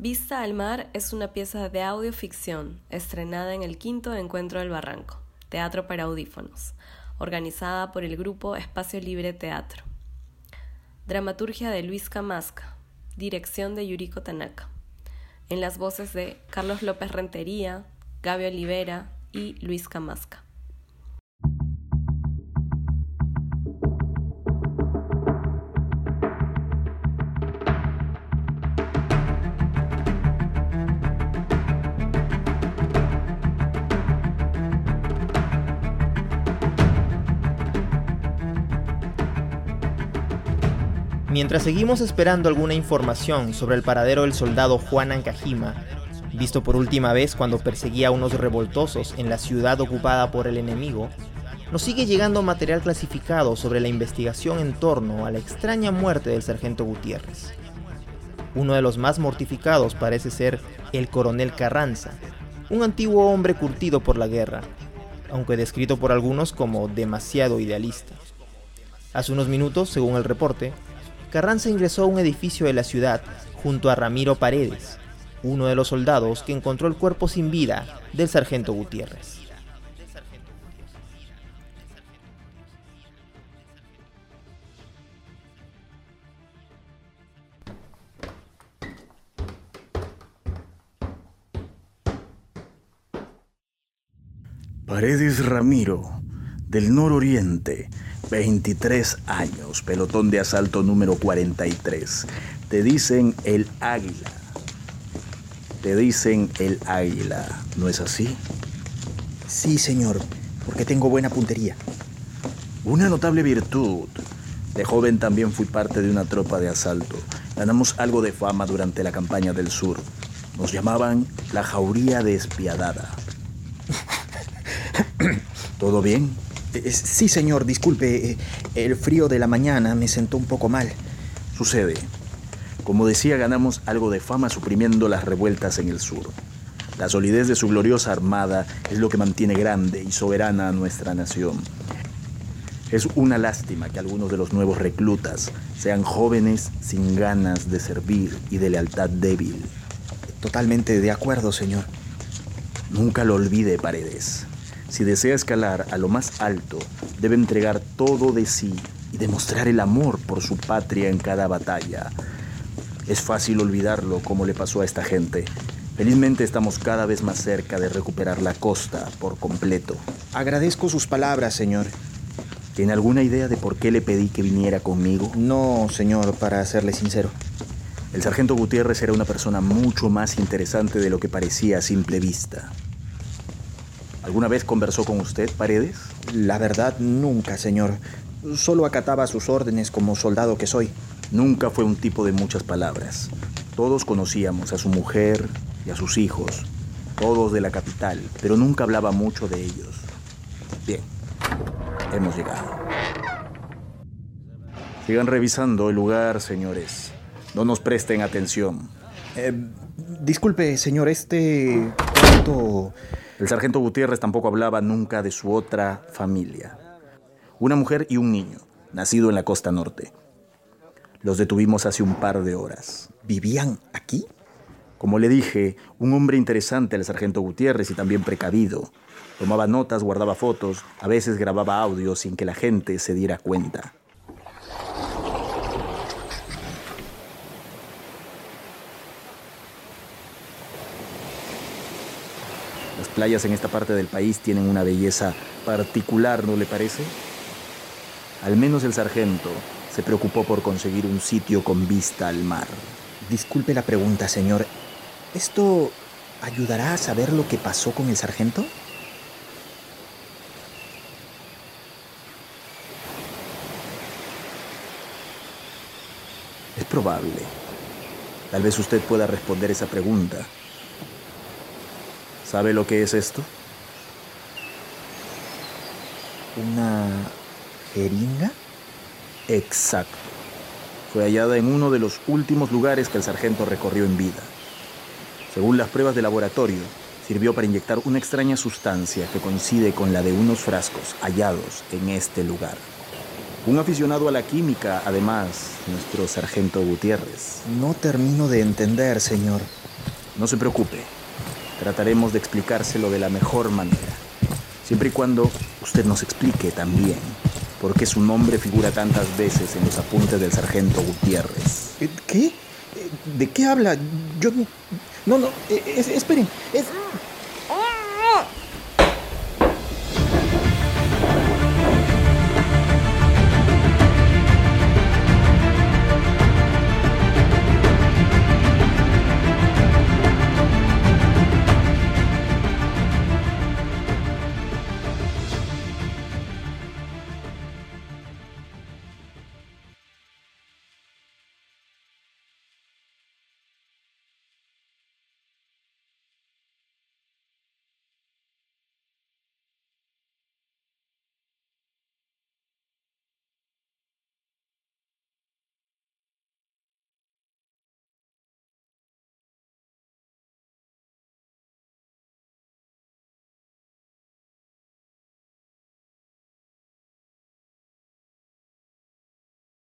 Vista al Mar es una pieza de audioficción estrenada en el quinto Encuentro del Barranco, Teatro para Audífonos, organizada por el grupo Espacio Libre Teatro. Dramaturgia de Luis Camasca, dirección de Yuriko Tanaka, en las voces de Carlos López Rentería, Gaby Olivera y Luis Camasca. Mientras seguimos esperando alguna información sobre el paradero del soldado Juan Ancajima, visto por última vez cuando perseguía a unos revoltosos en la ciudad ocupada por el enemigo, nos sigue llegando material clasificado sobre la investigación en torno a la extraña muerte del sargento Gutiérrez. Uno de los más mortificados parece ser el coronel Carranza, un antiguo hombre curtido por la guerra, aunque descrito por algunos como demasiado idealista. Hace unos minutos, según el reporte, Carranza ingresó a un edificio de la ciudad junto a Ramiro Paredes, uno de los soldados que encontró el cuerpo sin vida del sargento Gutiérrez. Paredes Ramiro, del nororiente, 23 años, pelotón de asalto número 43. Te dicen el águila. Te dicen el águila, ¿no es así? Sí, señor, porque tengo buena puntería. Una notable virtud. De joven también fui parte de una tropa de asalto. Ganamos algo de fama durante la campaña del sur. Nos llamaban la jauría despiadada. ¿Todo bien? Eh, sí, señor, disculpe. Eh, el frío de la mañana me sentó un poco mal. Sucede. Como decía, ganamos algo de fama suprimiendo las revueltas en el sur. La solidez de su gloriosa armada es lo que mantiene grande y soberana a nuestra nación. Es una lástima que algunos de los nuevos reclutas sean jóvenes sin ganas de servir y de lealtad débil. Totalmente de acuerdo, señor. Nunca lo olvide, Paredes. Si desea escalar a lo más alto, debe entregar todo de sí y demostrar el amor por su patria en cada batalla. Es fácil olvidarlo como le pasó a esta gente. Felizmente estamos cada vez más cerca de recuperar la costa por completo. Agradezco sus palabras, señor. ¿Tiene alguna idea de por qué le pedí que viniera conmigo? No, señor, para serle sincero. El sargento Gutiérrez era una persona mucho más interesante de lo que parecía a simple vista. ¿Alguna vez conversó con usted, Paredes? La verdad, nunca, señor. Solo acataba sus órdenes como soldado que soy. Nunca fue un tipo de muchas palabras. Todos conocíamos a su mujer y a sus hijos, todos de la capital, pero nunca hablaba mucho de ellos. Bien, hemos llegado. Sigan revisando el lugar, señores. No nos presten atención. Eh, disculpe, señor, este el sargento Gutiérrez tampoco hablaba nunca de su otra familia. Una mujer y un niño, nacido en la costa norte. Los detuvimos hace un par de horas. ¿Vivían aquí? Como le dije, un hombre interesante el sargento Gutiérrez y también precavido. Tomaba notas, guardaba fotos, a veces grababa audio sin que la gente se diera cuenta. Playas en esta parte del país tienen una belleza particular, ¿no le parece? Al menos el sargento se preocupó por conseguir un sitio con vista al mar. Disculpe la pregunta, señor. ¿Esto ayudará a saber lo que pasó con el sargento? Es probable. Tal vez usted pueda responder esa pregunta. ¿Sabe lo que es esto? ¿Una jeringa? Exacto. Fue hallada en uno de los últimos lugares que el sargento recorrió en vida. Según las pruebas de laboratorio, sirvió para inyectar una extraña sustancia que coincide con la de unos frascos hallados en este lugar. Un aficionado a la química, además, nuestro sargento Gutiérrez. No termino de entender, señor. No se preocupe. Trataremos de explicárselo de la mejor manera. Siempre y cuando usted nos explique también por qué su nombre figura tantas veces en los apuntes del sargento Gutiérrez. Eh, ¿Qué? Eh, ¿De qué habla? Yo... No, no, eh, es- esperen. Es...